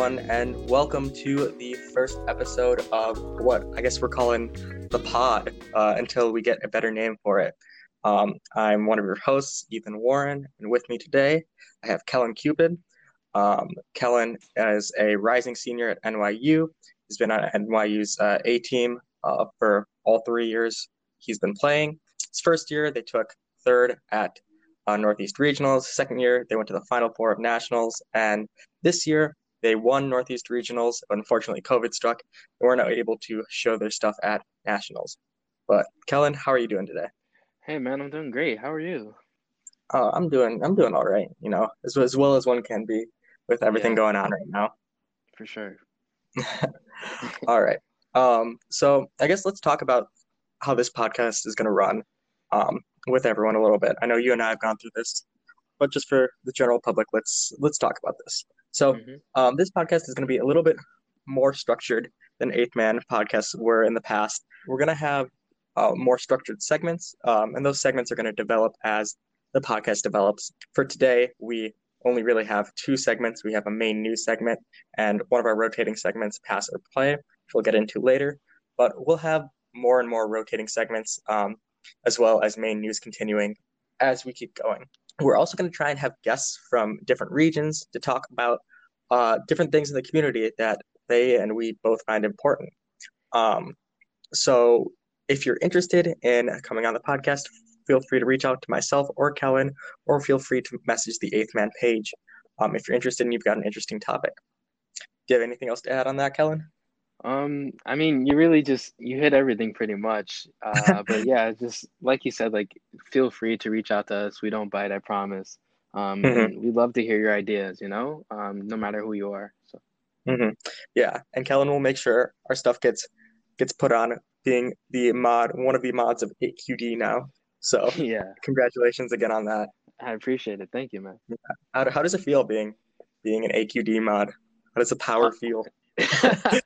everyone, and welcome to the first episode of what I guess we're calling the pod uh, until we get a better name for it. Um, I'm one of your hosts, Ethan Warren, and with me today I have Kellan Cupid. Um, Kellan is a rising senior at NYU. He's been on NYU's uh, A team uh, for all three years he's been playing. His first year, they took third at uh, Northeast Regionals. Second year, they went to the Final Four of Nationals. And this year, they won Northeast Regionals. But Unfortunately, COVID struck. They were not able to show their stuff at Nationals. But Kellan, how are you doing today? Hey man, I'm doing great. How are you? Uh, I'm doing I'm doing all right. You know, as as well as one can be with everything Yeah, going on right now. for sure. All right. Um, so I guess let's talk about how this podcast is going to run um, with everyone a little bit. I know you and I have gone through this, but just for the general public, let's let's talk about this. So hmm um, this podcast is going to be a little bit more structured than Eighth Man podcasts were in the past. We're going to have uh, more structured segments, um, and those segments are going to develop as the podcast develops. For today, we only really have two segments. We have a main news segment and one of our rotating segments, pass or play, which we'll get into later. But we'll have more and more rotating segments, um, as well as main news continuing as we keep going. We're also going to try and have guests from different regions to talk about uh, different things in the community that they and we both find important. Um, so if you're interested in coming on the podcast, feel free to reach out to myself or Kellan, or feel free to message the Eighth Man page um, if you're interested and you've got an interesting topic. Do you have anything else to add on that, Kellan? Um, I mean, you really just you hit everything pretty much. Uh, but yeah, just like you said, like feel free to reach out to us. We don't bite, I promise. Um, hmm and we'd love to hear your ideas, you know, um, no matter who you are. So hmm Yeah, and Kellan will make sure our stuff gets gets put on being the mod, one of the mods of AQD now. So yeah, congratulations again on that. I appreciate it. Thank you, man. How, how does it feel being being an AQD mod? How does the power feel?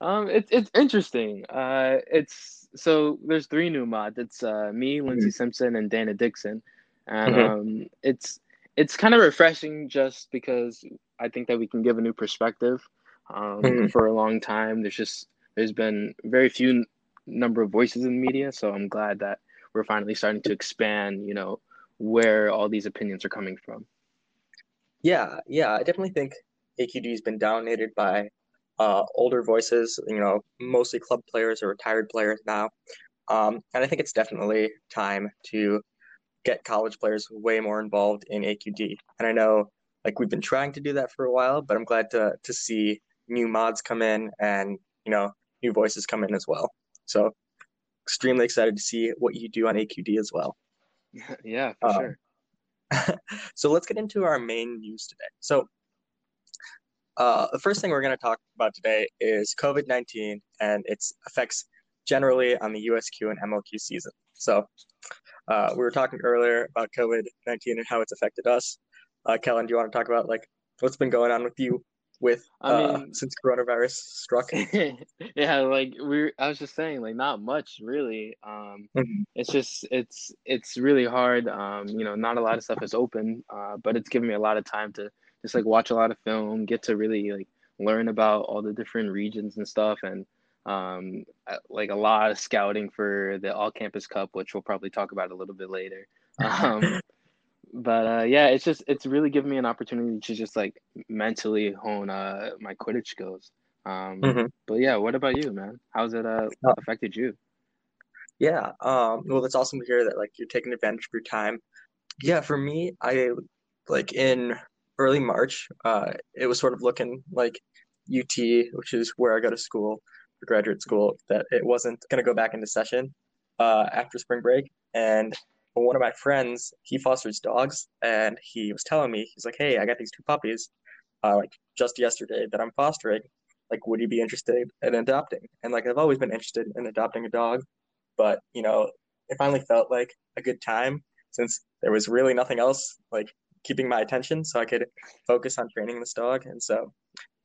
Um, it's it's interesting. Uh, it's so there's three new mods. It's uh me, Lindsey Simpson, and Dana Dixon, and hmm um, it's it's kind of refreshing just because I think that we can give a new perspective. Um, hmm for a long time, there's just there's been very few n- number of voices in the media, so I'm glad that we're finally starting to expand. You know where all these opinions are coming from. Yeah, yeah, I definitely think AQD has been dominated by uh, older voices, you know, mostly club players or retired players now. Um, and I think it's definitely time to get college players way more involved in AQD. And I know like we've been trying to do that for a while, but I'm glad to to see new mods come in and, you know, new voices come in as well. So extremely excited to see what you do on AQD as well. Yeah, for Um, sure. so let's get into our main news today. So Uh, the first thing we're going to talk about today is COVID-19 and its effects generally on the USQ and MLQ season. So, uh, we were talking earlier about COVID-19 and how it's affected us. Uh, Kellan, do you want to talk about like what's been going on with you with I uh, mean, since coronavirus struck? yeah, like we I was just saying, like not much really. Um, Mhm. it's just it's it's really hard. Um, you know, not a lot of stuff is open, uh, but it's given me a lot of time to just like watch a lot of film, get to really like learn about all the different regions and stuff, and um, like a lot of scouting for the All Campus Cup, which we'll probably talk about a little bit later. Um, but uh, yeah, it's just it's really given me an opportunity to just like mentally hone uh, my Quidditch skills. Um, Mhm. but yeah, what about you, man? How's it uh, Uh, affected you? yeah. Um, well, that's awesome to hear that like you're taking advantage of your time. Yeah, for me, I like in early March, uh, it was sort of looking like UT, which is where I go to school for graduate school, that it wasn't going to go back into session uh, after spring break. And one of my friends, he fosters dogs, and he was telling me, he's like, "Hey, I got these two puppies, uh, like just yesterday that I'm fostering. Like, would you be interested in adopting?" And like, I've always been interested in adopting a dog, but you know, it finally felt like a good time since there was really nothing else like keeping my attention, so I could focus on training this dog. And so,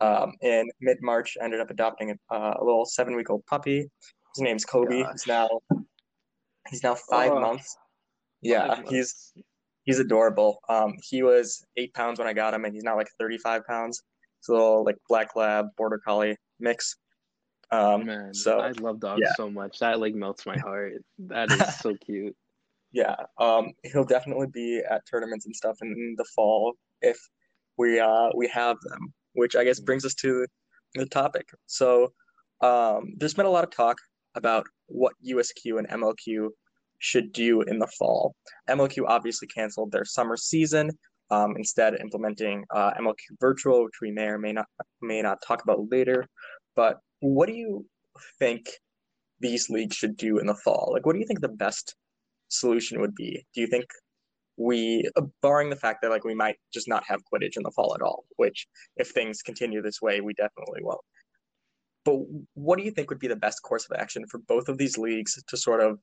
um, in mid-March, I ended up adopting a, uh, a little seven-week-old puppy. His name's Kobe. He's now he's now five oh, months. five Yeah, he's months. he's adorable. Um, he was eight pounds when I got him, and he's now like 35 pounds. It's a little like black lab border collie mix. Um, Man, so I love dogs yeah. so much. That like melts my heart. That is so cute. Yeah, um, he'll definitely be at tournaments and stuff in the fall if we uh we have them. Which I guess brings us to the topic. So, um, there's been a lot of talk about what USQ and MLQ should do in the fall. MLQ obviously canceled their summer season, um, instead implementing uh, MLQ virtual, which we may or may not may not talk about later. But what do you think these leagues should do in the fall? Like, what do you think the best solution would be? Do you think we, uh, barring the fact that like we might just not have Quidditch in the fall at all, which if things continue this way, we definitely won't. But what do you think would be the best course of action for both of these leagues to sort of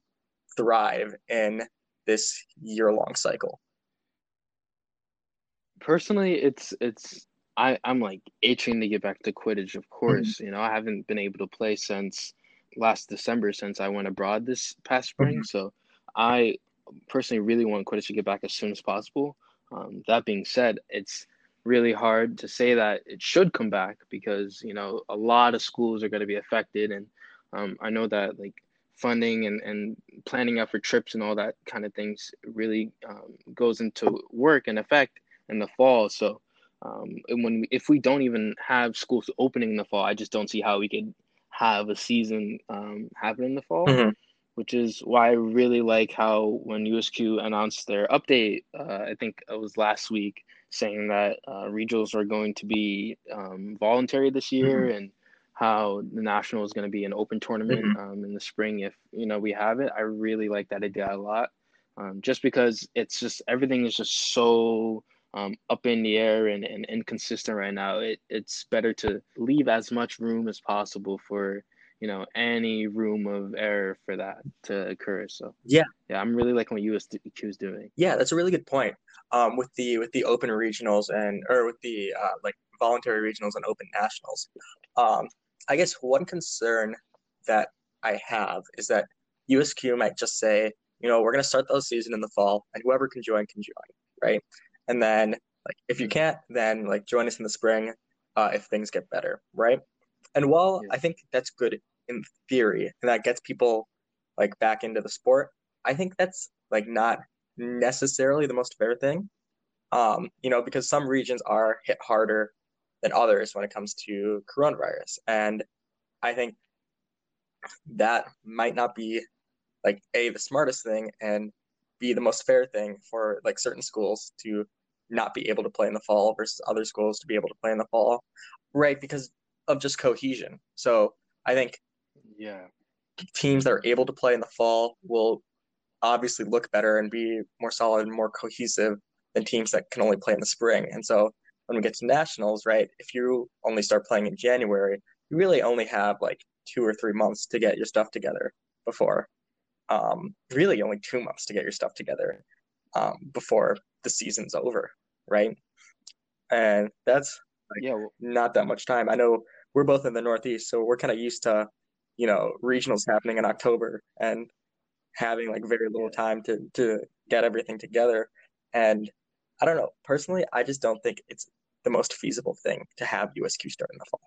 thrive in this year-long cycle? Personally, it's it's I I'm like itching to get back to Quidditch. Of mm-hmm. course, mm-hmm. you know I haven't been able to play since last December since I went abroad this past spring. Mm-hmm. So I personally really want Quidditch to get back as soon as possible. Um, that being said, it's really hard to say that it should come back because you know a lot of schools are going to be affected, and um, I know that like funding and, and planning out for trips and all that kind of things really um, goes into work and effect in the fall. So um, and when if we don't even have schools opening in the fall, I just don't see how we could have a season um, happen in the fall. Mm-hmm. Which is why I really like how when USQ announced their update, uh, I think it was last week, saying that uh, regionals are going to be um, voluntary this year mm-hmm. and how the national is going to be an open tournament mm-hmm. um, in the spring if you know we have it. I really like that idea a lot, um, just because it's just everything is just so um, up in the air and, and inconsistent right now. It it's better to leave as much room as possible for you know any room of error for that to occur. So yeah, yeah, I'm really liking what USQ is doing. Yeah, that's a really good point. Um, with the with the open regionals and or with the uh, like voluntary regionals and open nationals. Um, I guess one concern that I have is that USQ might just say, you know, we're going to start the season in the fall, and whoever can join can join, right? And then like if you can't, then like join us in the spring uh, if things get better, right? And while yeah. I think that's good in theory and that gets people like back into the sport, I think that's like not necessarily the most fair thing. Um, you know, because some regions are hit harder than others when it comes to coronavirus. And I think that might not be like a the smartest thing and be the most fair thing for like certain schools to not be able to play in the fall versus other schools to be able to play in the fall, right? Because of just cohesion. So I think yeah, teams that are able to play in the fall will obviously look better and be more solid and more cohesive than teams that can only play in the spring. And so when we get to nationals, right, if you only start playing in January, you really only have like two or three months to get your stuff together before. Um, really only two months to get your stuff together um, before the season's over, right? And that's like, yeah, well, not that much time. I know we're both in the Northeast, so we're kind of used to, you know, regionals happening in October and having like very little time to to get everything together. And I don't know, personally, I just don't think it's the most feasible thing to have USQ start in the fall.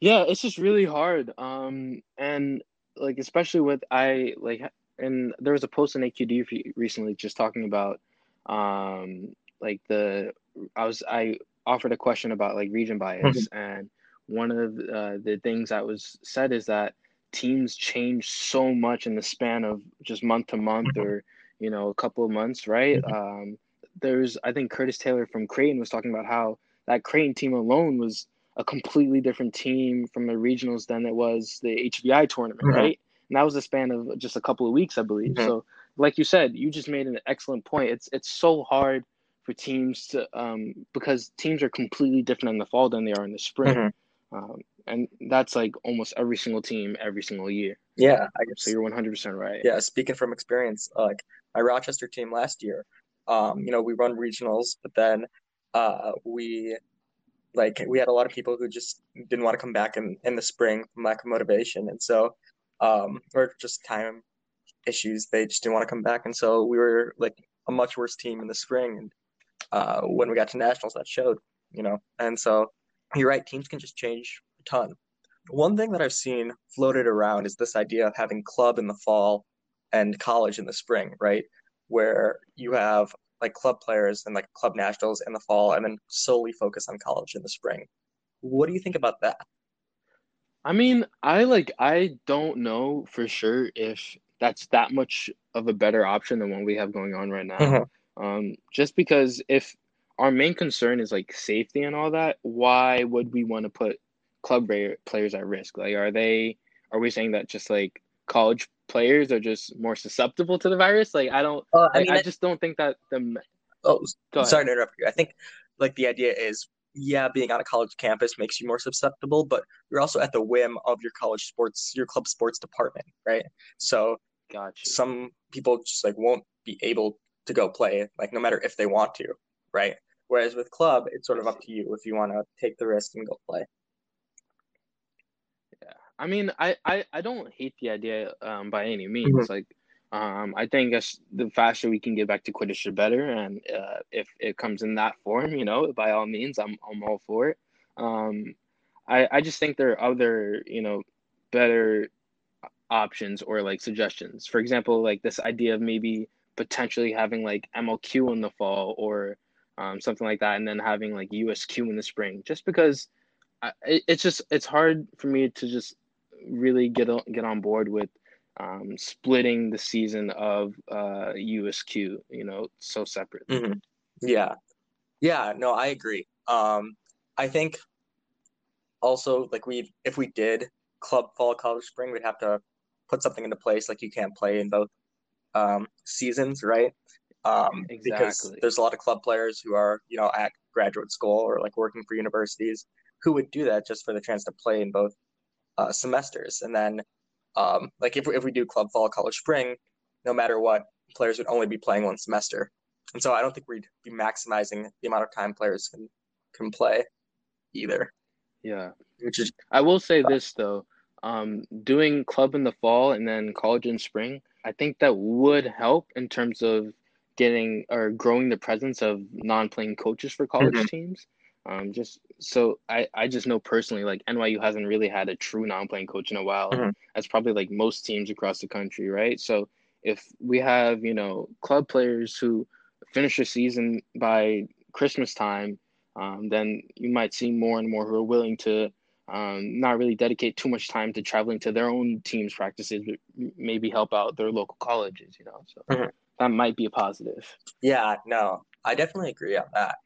Yeah, it's just really hard. Um, and like especially with I like and there was a post in AQD recently just talking about um like the I was I offered a question about like region bias mm-hmm. and one of uh, the things that was said is that teams change so much in the span of just month to month mm-hmm. or you know a couple of months right mm-hmm. um there's I think Curtis Taylor from Creighton was talking about how that Creighton team alone was a completely different team from the regionals than it was the HVI tournament, mm-hmm. right? and that was a span of just a couple of weeks, I believe. Mm-hmm. So, like you said, you just made an excellent point. It's it's so hard for teams to um, because teams are completely different in the fall than they are in the spring, mm-hmm. um, and that's like almost every single team every single year. Yeah, I guess. So you're 100 percent right. Yeah, speaking from experience, like my Rochester team last year, um, you know, we run regionals, but then uh, we like we had a lot of people who just didn't want to come back in in the spring from lack of motivation, and so um, or just time issues. They just didn't want to come back, and so we were like a much worse team in the spring. And uh, when we got to nationals, that showed. you know. And so you're right, teams can just change a ton. One thing that I've seen floated around is this idea of having club in the fall and college in the spring, right? Where you have like club players and like club nationals in the fall and then solely focus on college in the spring. What do you think about that? I mean, I like I don't know for sure if that's that much of a better option than what we have going on right now. Mm-hmm. Um, just because if our main concern is like safety and all that, why would we want to put club players at risk? Like, are they? Are we saying that just like college players are just more susceptible to the virus? Like, I don't. Uh, I, mean, I, I, just don't think that the. Oh, sorry to interrupt you. I think like the idea is yeah, being on a college campus makes you more susceptible, but you're also at the whim of your college sports, your club sports department, right? So gotcha. some people just like won't be able to go play, like no matter if they want to, right? Whereas with club, it's sort of up to you if you want to take the risk and go play. Yeah, I mean, I I, I don't hate the idea um, by any means. Mm-hmm. Like um, I think the faster we can get back to Quidditch, the better. And uh, if it comes in that form, you know, by all means, I'm I'm all for it. Um, I I just think there are other, you know, better options or like suggestions. For example, like this idea of maybe potentially having like MLQ in the fall or um, something like that, and then having like USQ in the spring. Just because I, it, it's just it's hard for me to just really get on, get on board with um, splitting the season of uh, USQ, you know, so separate. Mm-hmm. Yeah. Yeah, no, I agree. Um, I think also like we if we did club fall college spring, we'd have to put something into place like you can't play in both um, seasons, right? Um, exactly. Because there's a lot of club players who are, you know, at graduate school or like working for universities who would do that just for the chance to play in both uh, semesters. And then um, like if, if we do club fall, college spring, no matter what, players would only be playing one semester. And so I don't think we'd be maximizing the amount of time players can can play either. Yeah. Which is I will say this though. Um, doing club in the fall and then college in spring, I think that would help in terms of getting or growing the presence of non-playing coaches for college mm-hmm. teams. Um, just so I, I just know personally, like NYU hasn't really had a true non-playing coach in a while. Mm-hmm. That's probably like most teams across the country, right? So if we have you know club players who finish their season by Christmas time, um, then you might see more and more who are willing to um, not really dedicate too much time to traveling to their own teams' practices, but maybe help out their local colleges. You know, so mm-hmm. that might be a positive. Yeah, no, I definitely agree on that.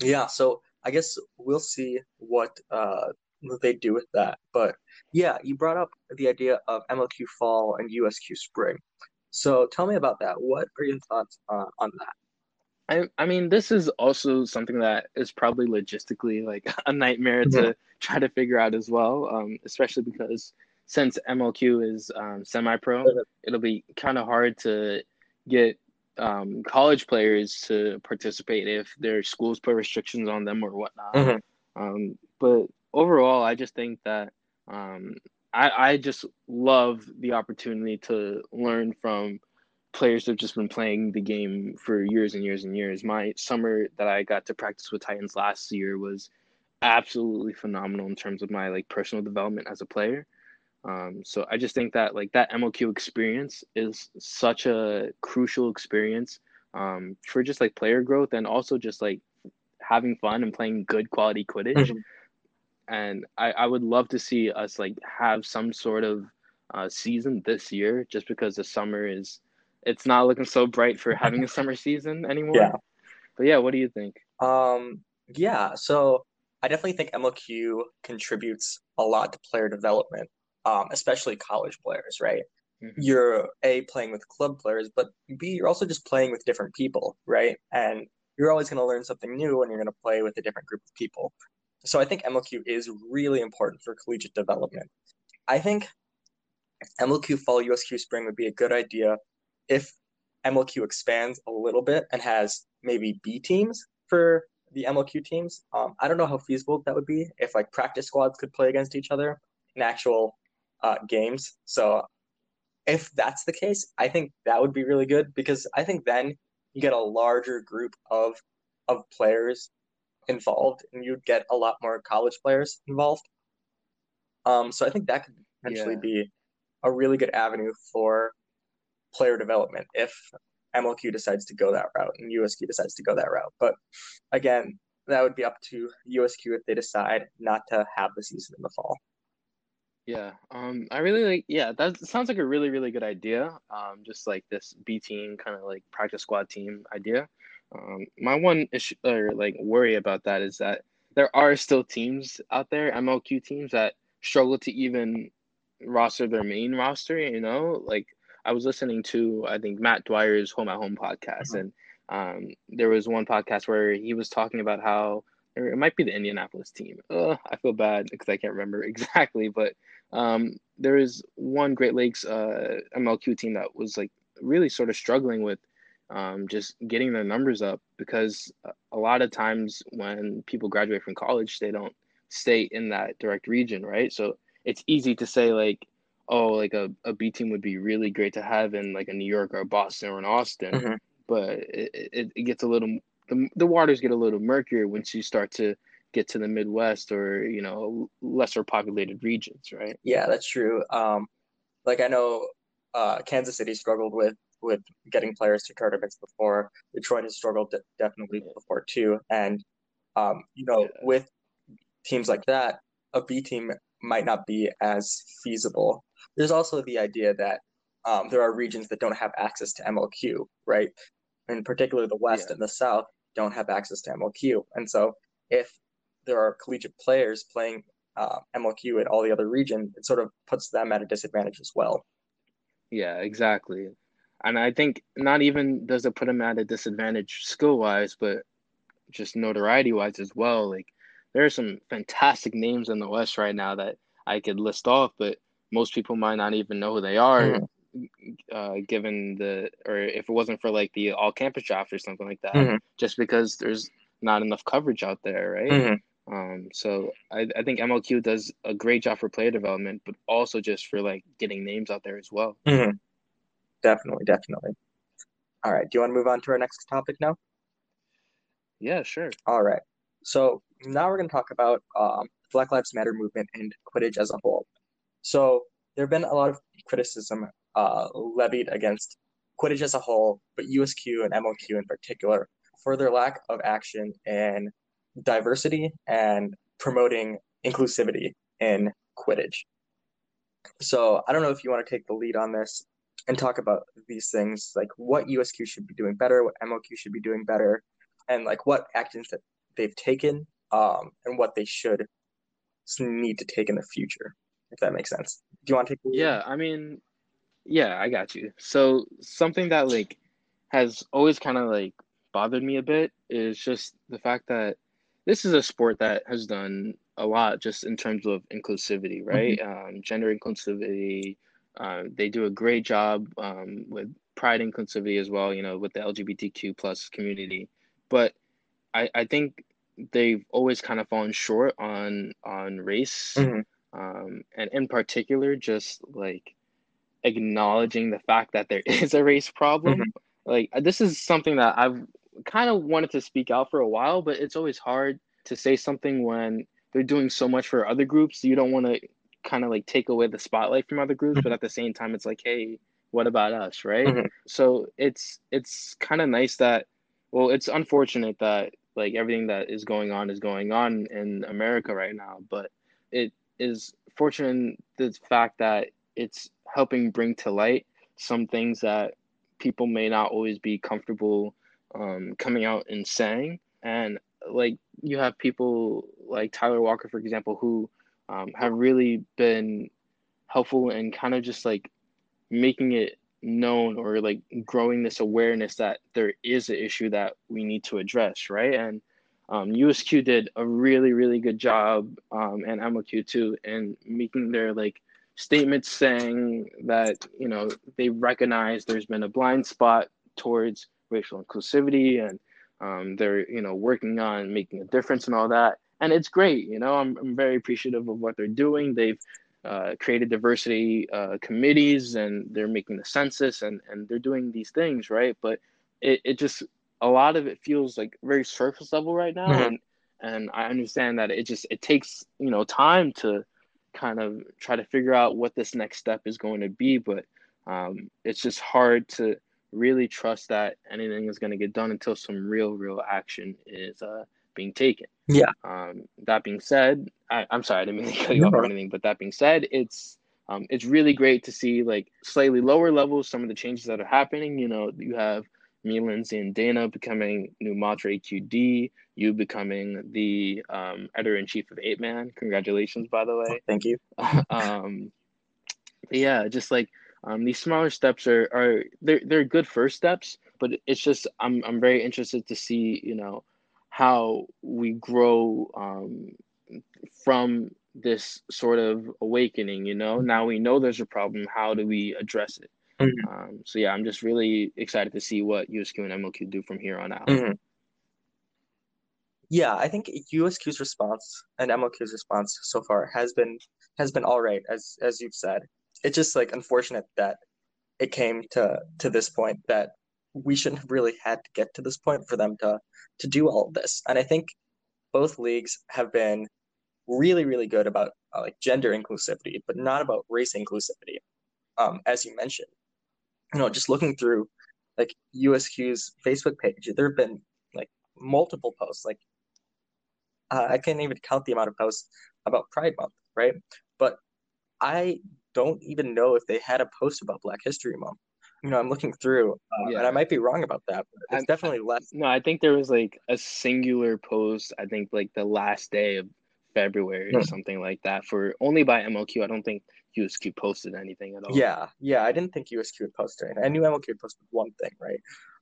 Yeah, so I guess we'll see what uh, they do with that. But yeah, you brought up the idea of MLQ fall and USQ spring. So tell me about that. What are your thoughts uh, on that? I, I mean, this is also something that is probably logistically like a nightmare mm-hmm. to try to figure out as well, um, especially because since MLQ is um, semi-pro, mm-hmm. it'll be kind of hard to get um, college players to participate if their schools put restrictions on them or whatnot. Mm-hmm. Um, but overall, I just think that um, I, I just love the opportunity to learn from players who've just been playing the game for years and years and years. My summer that I got to practice with Titans last year was absolutely phenomenal in terms of my like personal development as a player. Um, so I just think that like that MLQ experience is such a crucial experience um, for just like player growth and also just like having fun and playing good quality Quidditch. Mm-hmm. And I, I would love to see us like have some sort of uh, season this year just because the summer is it's not looking so bright for having a summer season anymore. Yeah. But yeah, what do you think? Um yeah, so I definitely think MLQ contributes a lot to player development um, especially college players, right? Mm-hmm. You're a playing with club players, but b you're also just playing with different people, right? And you're always going to learn something new, and you're going to play with a different group of people. So I think MLQ is really important for collegiate development. I think MLQ fall USQ spring would be a good idea if MLQ expands a little bit and has maybe B teams for the MLQ teams. Um, I don't know how feasible that would be if like practice squads could play against each other in actual uh, games. So if that's the case, I think that would be really good because I think then you get a larger group of of players involved, and you'd get a lot more college players involved. Um, so I think that could potentially Yeah. be a really good avenue for player development if MLQ decides to go that route and USQ decides to go that route. But again, that would be up to USQ if they decide not to have the season in the fall. Yeah, um, I really like. Yeah, that sounds like a really, really good idea. Um, just like this B team kind of like practice squad team idea. Um, my one issue or like worry about that is that there are still teams out there, MLQ teams that struggle to even roster their main roster. You know, like I was listening to I think Matt Dwyer's Home at Home podcast, Mhm. and um, there was one podcast where he was talking about how or it might be the Indianapolis team. Ugh, I feel bad because I can't remember exactly, but um, there is one Great Lakes uh, MLQ team that was like really sort of struggling with um, just getting their numbers up because a lot of times when people graduate from college, they don't stay in that direct region, right? So it's easy to say like, oh, like a, a B team would be really great to have in like a New York or a Boston or an Austin, Mhm. but it, it, it gets a little the, the waters get a little murkier once you start to get to the Midwest or you know lesser populated regions, right? Yeah, that's true. Um, like I know uh, Kansas City struggled with with getting players to tournaments before. Detroit has struggled de- definitely before too. And um, you know, Yeah. with teams like that, a B team might not be as feasible. There's also the idea that um, there are regions that don't have access to MLQ, right? In particular, the West Yeah. and the South don't have access to MLQ. And so if there are collegiate players playing uh, MLQ in all the other region, it sort of puts them at a disadvantage as well. Yeah, exactly. And I think not even does it put them at a disadvantage skill wise, but just notoriety wise as well. Like there are some fantastic names in the West right now that I could list off, but most people might not even know who they are, Mhm. uh, given the or if it wasn't for like the all campus draft or something like that, Mhm. just because there's not enough coverage out there, right? Mhm. Um, so I, I think MLQ does a great job for player development, but also just for like getting names out there as well. Mhm. Definitely, definitely. All right. Do you want to move on to our next topic now? Yeah, sure. All right. So now we're going to talk about um, Black Lives Matter movement and Quidditch as a whole. So there have been a lot of criticism uh, levied against Quidditch as a whole, but USQ and MLQ in particular, for their lack of action in diversity and promoting inclusivity in Quidditch. So I don't know if you want to take the lead on this and talk about these things, like what USQ should be doing better, what MLQ should be doing better, and like what actions that they've taken, um, and what they should need to take in the future, if that makes sense. Do you want to take? Yeah, I mean, yeah, I got you. So something that like has always kind of like bothered me a bit is just the fact that this is a sport that has done a lot just in terms of inclusivity, right? Um, gender inclusivity. Um, they do a great job um, with pride inclusivity as well, you know, with the LGBTQ plus community. But I, I think they've always kind of fallen short on on race, Mhm. um, and in particular, just like acknowledging the fact that there is a race problem. Mhm. Like this is something that I've kind of wanted to speak out for a while, but it's always hard to say something when they're doing so much for other groups. You don't want to kind of like take away the spotlight from other groups, but at the same time, it's like, hey, what about us, right? Mhm. So it's it's kind of nice that, well, it's unfortunate that like everything that is going on is going on in America right now, but it is fortunate the fact that it's helping bring to light some things that people may not always be comfortable um, coming out and saying. And like you have people like Tyler Walker, for example, who um, have really been helpful in kind of just like making it known or like growing this awareness that there is an issue that we need to address, right? And um, USQ did a really, really good job, um, and MLQ too, in making their like statements saying that you know they recognize there's been a blind spot towards racial inclusivity and um, they're you know working on making a difference and all that. And it's great you know? I'm, I'm very appreciative of what they're doing. They've uh, created diversity uh, committees and they're making the census and, and they're doing these things right but it, it just a lot of it feels like very surface level right now Mhm. and and I understand that it just it takes you know time to kind of try to figure out what this next step is going to be, but um, it's just hard to really trust that anything is going to get done until some real, real action is uh, being taken. Yeah. Um, that being said, I, am sorry, I didn't mean to cut you off or anything, but that being said, it's um, it's really great to see like slightly lower levels some of the changes that are happening. You know, you have me, Lindsey, and Dana becoming new Matra QD, you becoming the um, editor in chief of Eighth Man. Congratulations, by the way. Thank you. um, yeah, just like um, these smaller steps are are they're they're good first steps, but it's just I'm I'm very interested to see you know how we grow um, from this sort of awakening. You know, now we know there's a problem. How do we address it? Mm-hmm. Um, so yeah, I'm just really excited to see what USQ and MLQ do from here on out. Mm-hmm. Yeah, I think USQ's response and MLQ's response so far has been has been all right, as as you've said it's just like unfortunate that it came to to this point that we shouldn't have really had to get to this point for them to to do all of this. And I think both leagues have been really really good about uh, like gender inclusivity, but not about race inclusivity. Um, as you mentioned, you know, just looking through like USQ's Facebook page, there have been like multiple posts. Like uh, I can't even count the amount of posts about Pride Month, right? But I don't even know if they had a post about Black History Month. You know, I'm looking through, uh, yeah. and I might be wrong about that, but it's I, definitely less. No, I think there was like a singular post. I think like the last day of February or hmm. something like that for only by MLQ. I don't think USQ posted anything at all. Yeah, yeah, I didn't think USQ had posted. I knew MLQ posted one thing, right?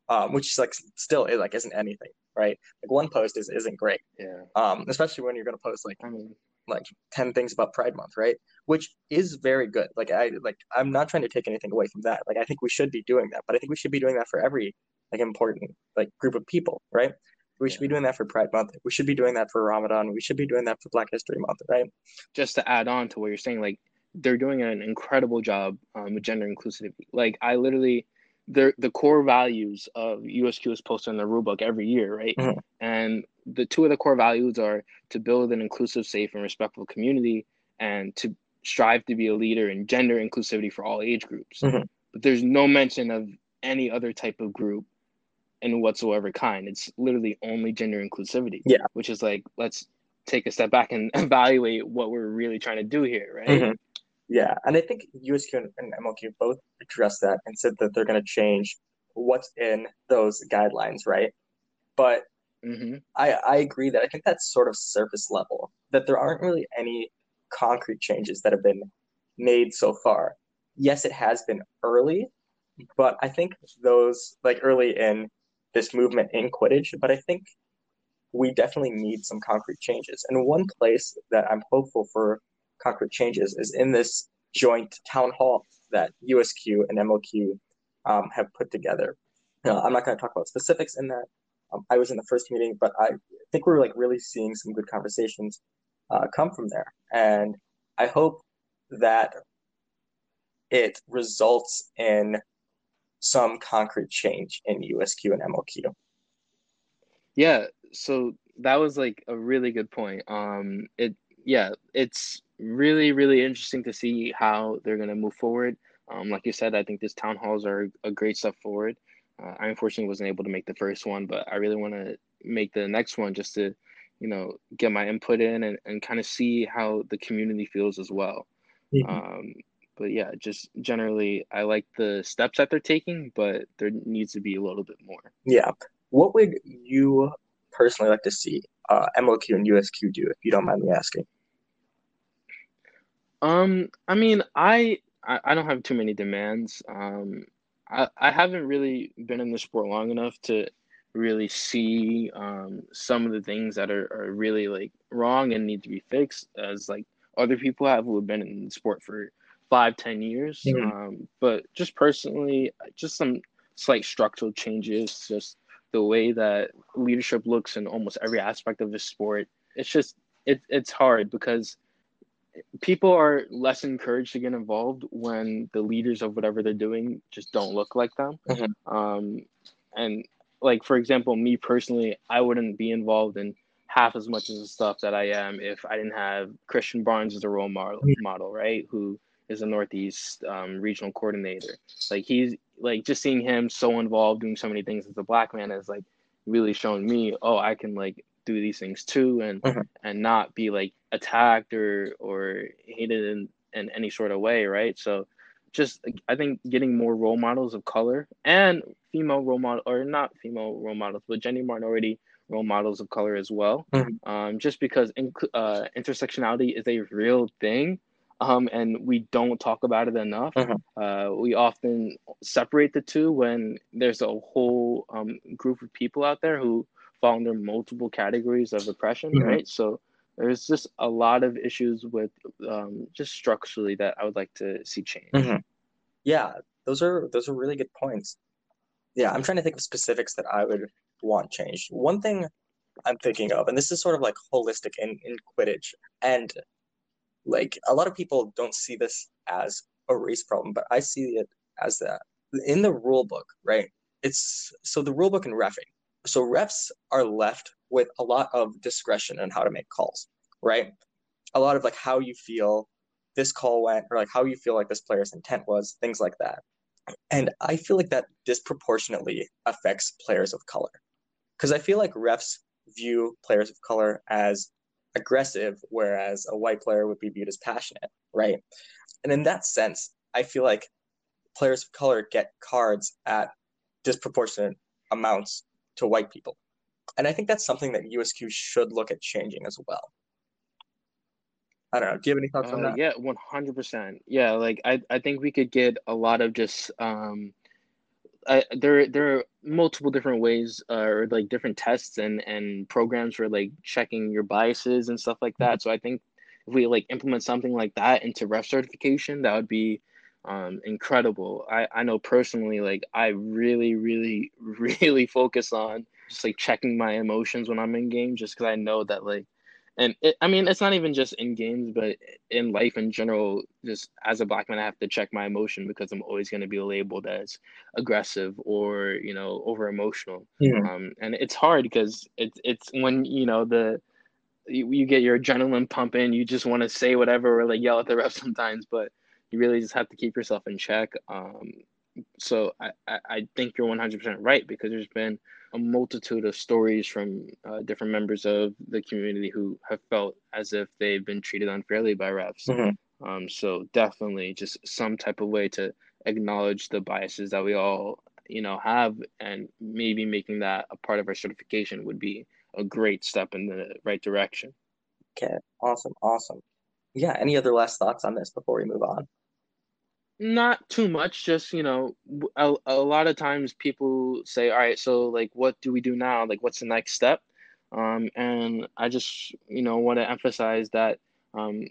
Um, which is like still it like isn't anything, right? Like one post is isn't great. Yeah. Um, especially when you're gonna post like I mean, like 10 things about pride month right? Which is very good. Like i like i'm not trying to take anything away from that. Like i think we should be doing that but i think we should be doing that for every like important like group of people right? We should be doing that for pride month. We should be doing that for ramadan. We should be doing that for black history month right? Just to add on to what you're saying like they're doing an incredible job um, with gender inclusivity. Like i literally the the core values of USQ is posted in the rulebook every year, right? Mm-hmm. And the two of the core values are to build an inclusive, safe, and respectful community, and to strive to be a leader in gender inclusivity for all age groups. Mm-hmm. But there's no mention of any other type of group in whatsoever kind. It's literally only gender inclusivity. Yeah. Which is like, let's take a step back and evaluate what we're really trying to do here, right? Mm-hmm. Yeah, and I think USQ and MLQ both addressed that and said that they're going to change what's in those guidelines, right? But mm-hmm. I I agree that I think that's sort of surface level. That there aren't really any concrete changes that have been made so far. Yes, it has been early, but I think those like early in this movement in Quidditch. But I think we definitely need some concrete changes. And one place that I'm hopeful for concrete changes is in this joint town hall that USQ and MLQ um, have put together. I'm not going to talk about specifics in that. Um, I was in the first meeting, but I think we're like really seeing some good conversations uh, come from there, and I hope that it results in some concrete change in USQ and MLQ. Yeah, so that was like a really good point. Um, it yeah, it's really, really interesting to see how they're going to move forward. Um, like you said, I think these town halls are a great step forward. Uh, I unfortunately wasn't able to make the first one, but I really want to make the next one just to, you know, get my input in and, and kind of see how the community feels as well. Mm-hmm. Um, but yeah, just generally, I like the steps that they're taking, but there needs to be a little bit more. Yeah. What would you personally like to see uh, MLQ and USQ do, if you don't mind me asking? Um, I mean, I, I I don't have too many demands. Um, I I haven't really been in the sport long enough to really see um some of the things that are, are really like wrong and need to be fixed as like other people have who have been in the sport for five ten years mm-hmm. um but just personally just some slight structural changes just the way that leadership looks in almost every aspect of the sport it's just it, it's hard because people are less encouraged to get involved when the leaders of whatever they're doing just don't look like them. Mm-hmm. Um, and like for example, me personally, I wouldn't be involved in half as much as the stuff that I am if I didn't have Christian Barnes as a role model, mm-hmm. model right? Who is a Northeast um, regional coordinator. Like he's like just seeing him so involved doing so many things as a black man has like really shown me, oh, I can like do these things too, and mm-hmm. and not be like attacked or or hated in in any sort of way, right? So just I think getting more role models of color and female role model or not female role models, but gender minority role models of color as well. Mm-hmm. Um, just because uh, intersectionality is a real thing, um, and we don't talk about it enough. Mm-hmm. Uh, we often separate the two when there's a whole um, group of people out there who fall under multiple categories of oppression, mm-hmm. right? So there's just a lot of issues with um, just structurally that I would like to see change. Mm-hmm. Yeah, those are those are really good points. Yeah, I'm trying to think of specifics that I would want changed. One thing I'm thinking of, and this is sort of like holistic in, in Quidditch, and like a lot of people don't see this as a race problem, but I see it as that in the rule book, right? It's so the rule book and refing. So refs are left with a lot of discretion on how to make calls, right? A lot of like how you feel this call went, or like how you feel like this player's intent was, things like that. And I feel like that disproportionately affects players of color. Because I feel like refs view players of color as aggressive, whereas a white player would be viewed as passionate, right? And in that sense, I feel like players of color get cards at disproportionate amounts to white people. And I think that's something that USQ should look at changing as well. I don't know. Do you have any thoughts uh, on that? Yeah, one hundred percent. Yeah, like I, I think we could get a lot of just um, I, there there are multiple different ways uh, or like different tests and and programs for like checking your biases and stuff like that. Mm-hmm. So I think if we like implement something like that into ref certification, that would be um, incredible. I, I know personally, like I really, really, really focus on just like checking my emotions when I'm in game, just because I know that like, and it, I mean, it's not even just in games, but in life in general. Just as a black man, I have to check my emotion because I'm always going to be labeled as aggressive or you know over emotional. Yeah. Um, and it's hard because it's it's when you know the you, you get your adrenaline pumping, you just want to say whatever or like yell at the ref sometimes, but you really just have to keep yourself in check. Um, so I, I think you're 100% right because there's been a multitude of stories from uh, different members of the community who have felt as if they've been treated unfairly by refs. Mm-hmm. Um, so definitely just some type of way to acknowledge the biases that we all you know have and maybe making that a part of our certification would be a great step in the right direction. Okay, awesome, awesome yeah, any other last thoughts on this before we move on? Not too much, just, you know, a, a lot of times people say, all right, so like, what do we do now? Like, what's the next step? Um, and I just, you know, want to emphasize that, um,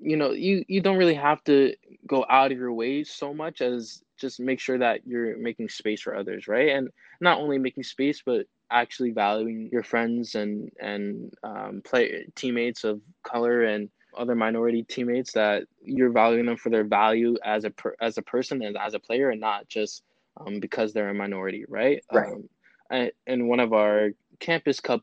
you know, you, you don't really have to go out of your way so much as just make sure that you're making space for others, right? And not only making space, but actually valuing your friends and and um, play teammates of color and other minority teammates that you're valuing them for their value as a per, as a person and as a player and not just um, because they're a minority right? Right. Um, I, in one of our campus cup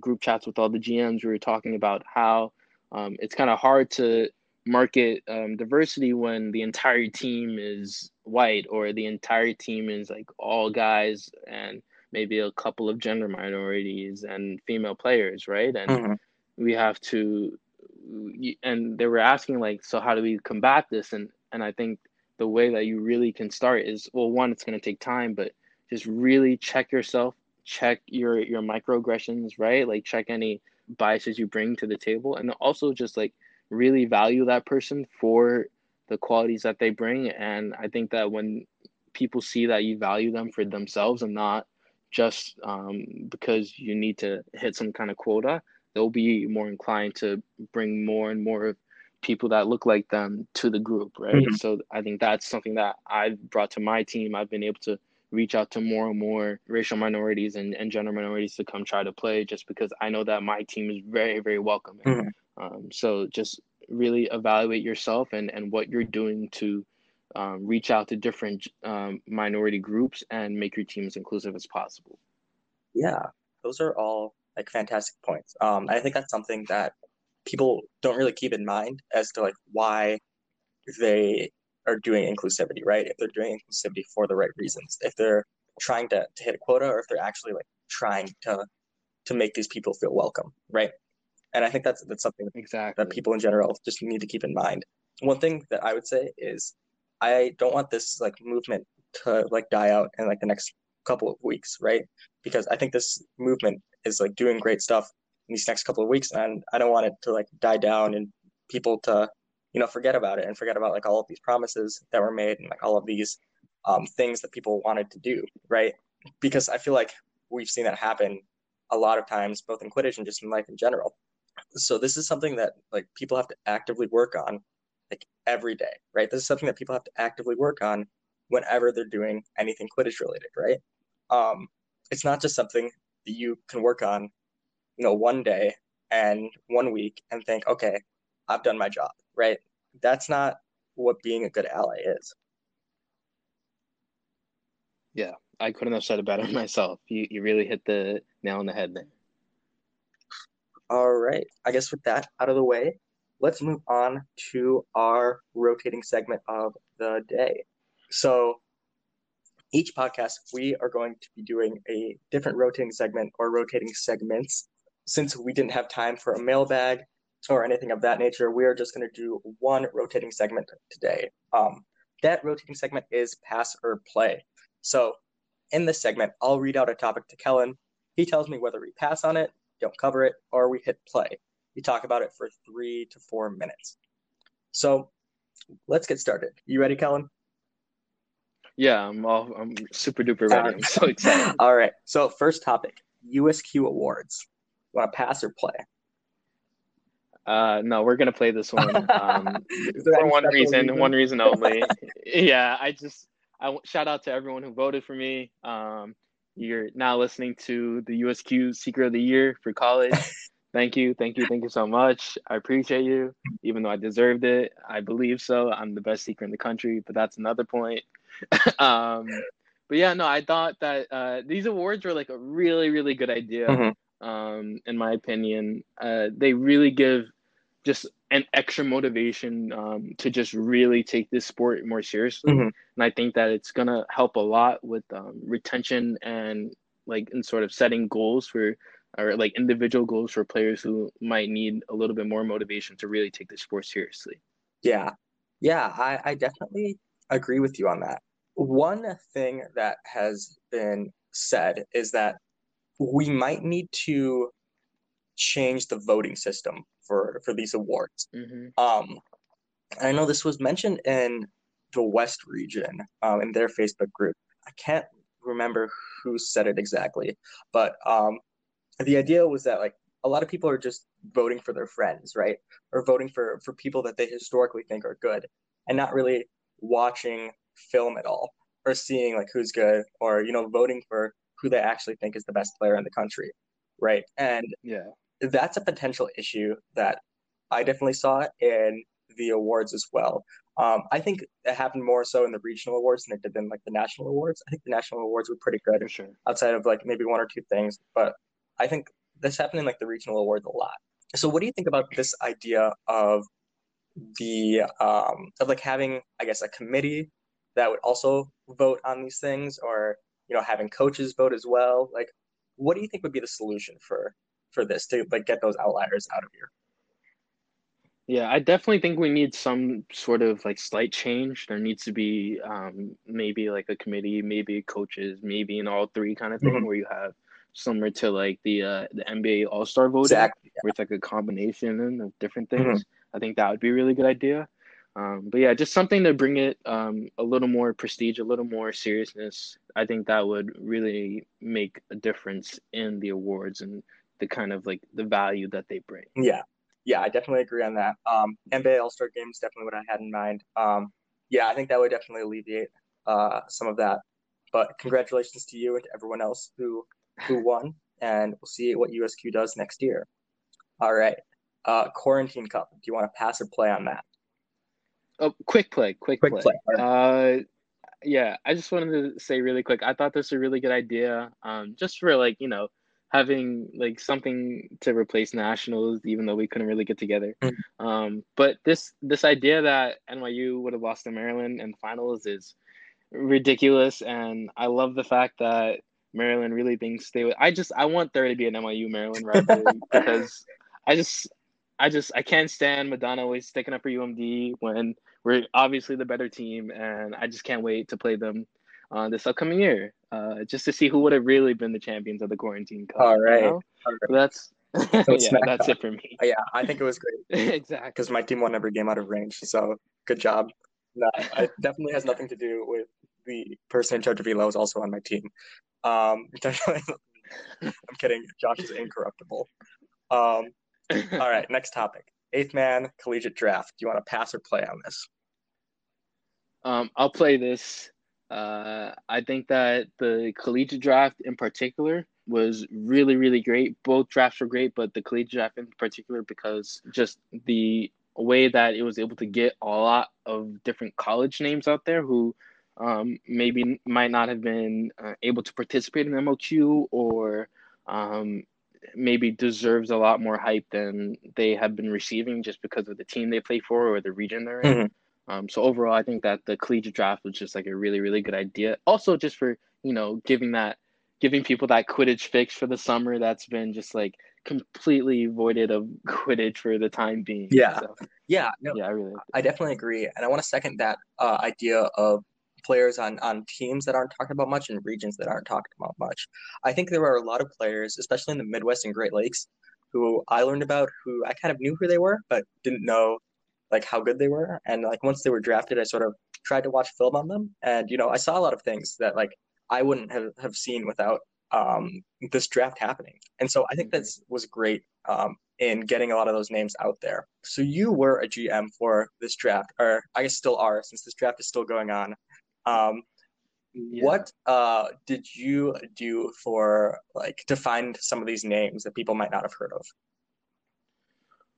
group chats with all the gms we were talking about how um, it's kind of hard to market um, diversity when the entire team is white or the entire team is like all guys and maybe a couple of gender minorities and female players right? And mm-hmm. we have to and they were asking like so how do we combat this? And and i think the way that you really can start is well one it's going to take time but just really check yourself check your your microaggressions right? Like check any biases you bring to the table and also just like really value that person for the qualities that they bring and i think that when people see that you value them for themselves and not just um, because you need to hit some kind of quota they'll be more inclined to bring more and more people that look like them to the group, right? Mm-hmm. So I think that's something that I've brought to my team. I've been able to reach out to more and more racial minorities and, and gender minorities to come try to play just because I know that my team is very, very welcoming. Mm-hmm. Um, so just really evaluate yourself and, and what you're doing to um, reach out to different um, minority groups and make your team as inclusive as possible. Yeah, those are all like fantastic points. Um, I think that's something that people don't really keep in mind as to like why they are doing inclusivity, right? If they're doing inclusivity for the right reasons, if they're trying to, to hit a quota or if they're actually like trying to to make these people feel welcome, right? And I think that's that's something exactly that people in general just need to keep in mind. One thing that I would say is I don't want this like movement to like die out in like the next couple of weeks, right? Because I think this movement is like doing great stuff in these next couple of weeks, and I don't want it to like die down and people to you know forget about it and forget about like all of these promises that were made and like all of these um, things that people wanted to do, right? Because I feel like we've seen that happen a lot of times, both in Quidditch and just in life in general. So this is something that like people have to actively work on like every day, right? This is something that people have to actively work on whenever they're doing anything Quidditch related, right? Um, it's not just something that you can work on, you know, one day and one week and think, okay, I've done my job, right? That's not what being a good ally is. Yeah, I couldn't have said it better myself. You you really hit the nail on the head there. All right. I guess with that out of the way, let's move on to our rotating segment of the day. So each podcast, we are going to be doing a different rotating segment or rotating segments. Since we didn't have time for a mailbag or anything of that nature, we are just going to do one rotating segment today. Um, that rotating segment is pass or play. So in this segment, I'll read out a topic to Kellan. He tells me whether we pass on it, don't cover it, or we hit play. We talk about it for three to four minutes. So let's get started. You ready, Kellan? Yeah, I'm all I'm super duper ready. I'm so excited. all right. So first topic, USQ awards. You want to pass or play? Uh, no, we're gonna play this one. Um, for one reason, reason, one reason only. yeah, I just I shout out to everyone who voted for me. Um, you're now listening to the USQ Seeker of the Year for college. thank you, thank you, thank you so much. I appreciate you, even though I deserved it. I believe so. I'm the best seeker in the country, but that's another point. um, but yeah, no, I thought that uh, these awards were like a really, really good idea. Mm-hmm. Um, in my opinion, uh, they really give just an extra motivation um, to just really take this sport more seriously. Mm-hmm. And I think that it's gonna help a lot with um, retention and like in sort of setting goals for or like individual goals for players who might need a little bit more motivation to really take the sport seriously. Yeah, yeah, I, I definitely agree with you on that. One thing that has been said is that we might need to change the voting system for for these awards. Mm-hmm. Um, I know this was mentioned in the West region um, in their Facebook group. I can't remember who said it exactly, but um, the idea was that like a lot of people are just voting for their friends, right, or voting for for people that they historically think are good, and not really watching film at all or seeing like who's good or you know voting for who they actually think is the best player in the country, right? And yeah, that's a potential issue that I definitely saw in the awards as well. Um, I think it happened more so in the regional awards than it did in like the national awards. I think the national awards were pretty good, sure. outside of like maybe one or two things. But I think this happened in like the regional awards a lot. So, what do you think about this idea of the um, of like having, I guess, a committee that would also vote on these things, or you know, having coaches vote as well? Like, what do you think would be the solution for for this to like get those outliers out of here. Yeah, I definitely think we need some sort of like slight change. There needs to be um, maybe like a committee, maybe coaches, maybe in all three kind of thing mm-hmm. where you have similar to like the uh, the NBA All Star voting, exactly, yeah. where it's like a combination of different things. Mm-hmm. I think that would be a really good idea. Um, but yeah, just something to bring it um, a little more prestige, a little more seriousness. I think that would really make a difference in the awards and the kind of like the value that they bring. Yeah, yeah, I definitely agree on that. Um, NBA All Star Game is definitely what I had in mind. Um, yeah, I think that would definitely alleviate uh, some of that. But congratulations to you and to everyone else who who won, and we'll see what USQ does next year. All right, uh, quarantine cup. Do you want to pass or play on that? Oh, quick play, quick, quick play. play. Uh, yeah, I just wanted to say really quick. I thought this was a really good idea. Um, just for like you know having like something to replace nationals, even though we couldn't really get together. Mhm. Um, but this this idea that NYU would have lost to Maryland in the finals is ridiculous, and I love the fact that Maryland really thinks they would. I just I want there to be an NYU Maryland rivalry because I just I just I can't stand Madonna always sticking up for UMD when we're obviously the better team, and I just can't wait to play them uh, this upcoming year, uh, just to see who would have really been the champions of the quarantine cup. All right. you know? All right. That's So yeah, that's up. it for me. Yeah, I think it was great exactly. because my team won every game out of range. So good job. No, it definitely has nothing to do with the person in charge of Elo is also on my team. Um. I'm kidding. Josh is incorruptible. Um, all right, next topic. Eighth man collegiate draft. Do you want to pass or play on this? Um, I'll play this. Uh, I think that the collegiate draft in particular was really, really great. Both drafts were great, but the collegiate draft in particular because just the way that it was able to get a lot of different college names out there who um, maybe might not have been uh, able to participate in MLQ or um, maybe deserves a lot more hype than they have been receiving just because of the team they play for or the region they're in. Mhm. Um, so overall, I think that the collegiate draft was just like a really, really good idea. Also, just for you know, giving that, giving people that Quidditch fix for the summer that's been just like completely voided of Quidditch for the time being. Yeah. So, Yeah, no, yeah, I really. I definitely agree, and I want to second that uh, idea of players on on teams that aren't talked about much and regions that aren't talked about much. I think there are a lot of players, especially in the Midwest and Great Lakes, who I learned about who I kind of knew who they were, but didn't know like how good they were. And like once they were drafted, I sort of tried to watch film on them, and you know I saw a lot of things that like I wouldn't have have seen without um, this draft happening. And so I think Mhm. that's was great um, in getting a lot of those names out there. So you were a GM for this draft, or I guess still are, since this draft is still going on. Um, Yeah. What uh, did you do for like to find some of these names that people might not have heard of?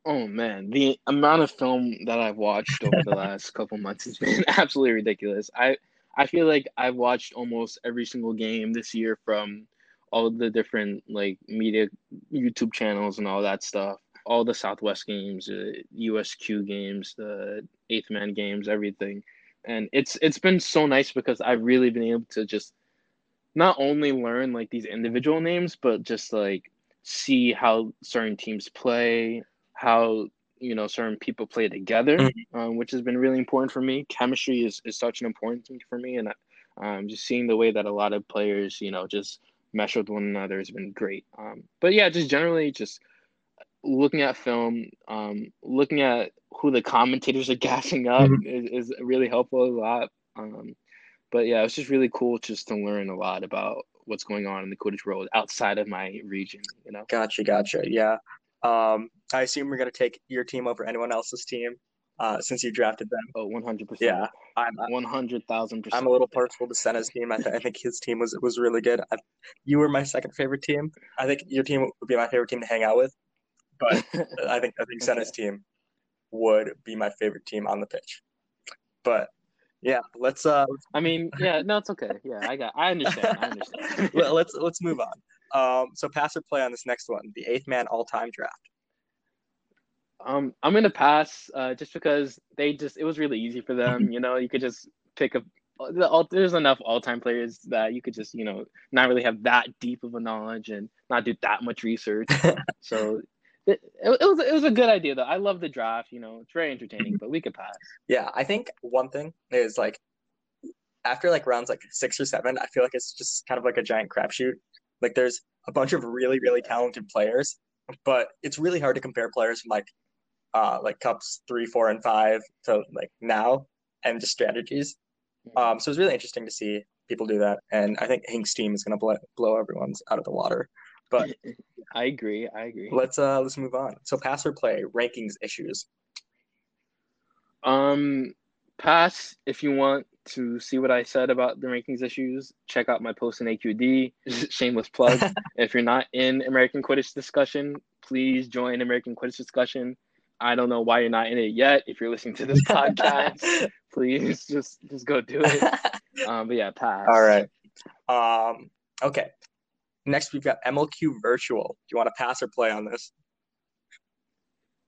Oh man, the amount of film that I've watched over the last couple months has been absolutely ridiculous. I I feel like I've watched almost every single game this year from all the different like media YouTube channels and all that stuff. All the Southwest games, uh, USQ games, the Eighth Man games, everything. And it's it's been so nice because I've really been able to just not only learn like these individual names, but just like see how certain teams play, how you know certain people play together, Mhm. um, which has been really important for me. Chemistry is, is such an important thing for me, and um, just seeing the way that a lot of players, you know, just mesh with one another has been great. Um, but yeah, just generally just looking at film, um, looking at who the commentators are gassing up Mhm. is, is really helpful a lot. Um, but yeah, it's just really cool just to learn a lot about what's going on in the Quidditch world outside of my region. You know. Gotcha, gotcha. Yeah. Um, I assume we're gonna take your team over anyone else's team, uh, since you drafted them. Oh, one hundred percent. Yeah, I'm One hundred thousand percent. I'm a little partial to Senna's team. I, th- I think his team was was really good. I, you were my second favorite team. I think your team would be my favorite team to hang out with, but I think I think Senna's team would be my favorite team on the pitch. But yeah, let's uh I mean, yeah, no, it's okay. Yeah, I got, I understand. I understand. let- let's let's move on. Um, so pass or play on this next one, the eighth man all time draft. Um, I'm gonna pass, uh, just because they just it was really easy for them. You know, you could just pick a. The, all, there's enough all-time players that you could just you know not really have that deep of a knowledge and not do that much research. so it, it, was it was a good idea though. I love the draft. You know, it's very entertaining, but we could pass. Yeah, I think one thing is like after like rounds like six or seven, I feel like it's just kind of like a giant crapshoot. Like there's a bunch of really, really talented players, but it's really hard to compare players from like uh like cups three, four, and five to like now and just strategies. Um, so it's really interesting to see people do that, and I think Hink's team is gonna blow blow everyone's out of the water. But I agree. I agree. let's uh let's move on. So pass or play rankings issues. Um, pass if you want to see what I said about the rankings issues. Check out my post in AQD. Shameless plug. if you're not in American Quidditch discussion, please join American Quidditch discussion. I don't know why you're not in it yet. If you're listening to this podcast, please just just go do it. Um, but yeah, pass. All right. Um, okay. Next, we've got MLQ Virtual. Do you want to pass or play on this?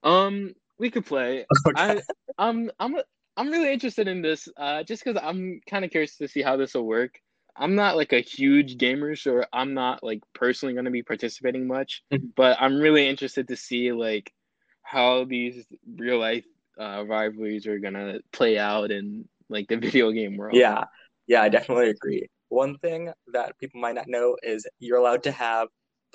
Um, we could play. Okay. I, I'm, I'm, I'm really interested in this. Uh, just because I'm kind of curious to see how this will work. I'm not like a huge gamer, so I'm not like personally going to be participating much. Mm-hmm. But I'm really interested to see like how these real life uh, rivalries are gonna play out in like the video game world. Yeah, yeah, I definitely agree. One thing that people might not know is you're allowed to have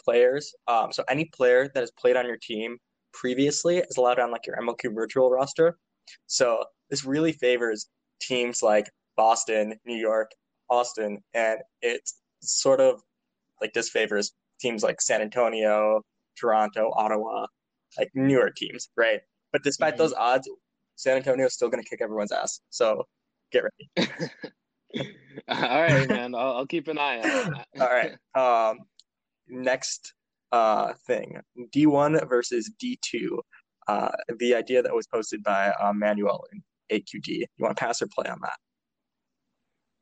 players. Um, so any player that has played on your team previously is allowed on like your MLQ virtual roster. So this really favors teams like Boston, New York, Austin, and it sort of like disfavors teams like San Antonio, Toronto, Ottawa, like newer teams, right? But despite mm-hmm. those odds, San Antonio is still going to kick everyone's ass. So get ready. All right, man. I'll, I'll, keep an eye on that. All right. Um, next uh, thing D1 versus D2. Uh, the idea that was posted by uh, Manuel in AQD. You want to pass or play on that?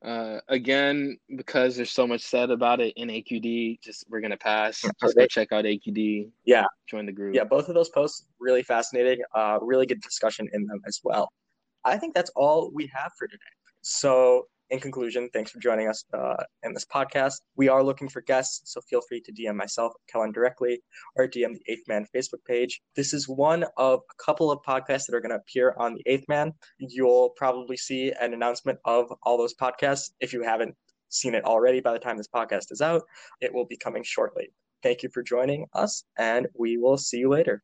Uh, again, because there's so much said about it in AQD, just we're gonna pass. Just go check out AQD. Yeah, join the group. Yeah, both of those posts really fascinating. Uh, really good discussion in them as well. I think that's all we have for today. So in conclusion, thanks for joining us uh, in this podcast. We are looking for guests, so feel free to DM myself, Kellan, directly, or DM the Eighth Man Facebook page. This is one of a couple of podcasts that are going to appear on the Eighth Man. You'll probably see an announcement of all those podcasts. If you haven't seen it already by the time this podcast is out, it will be coming shortly. Thank you for joining us, and we will see you later.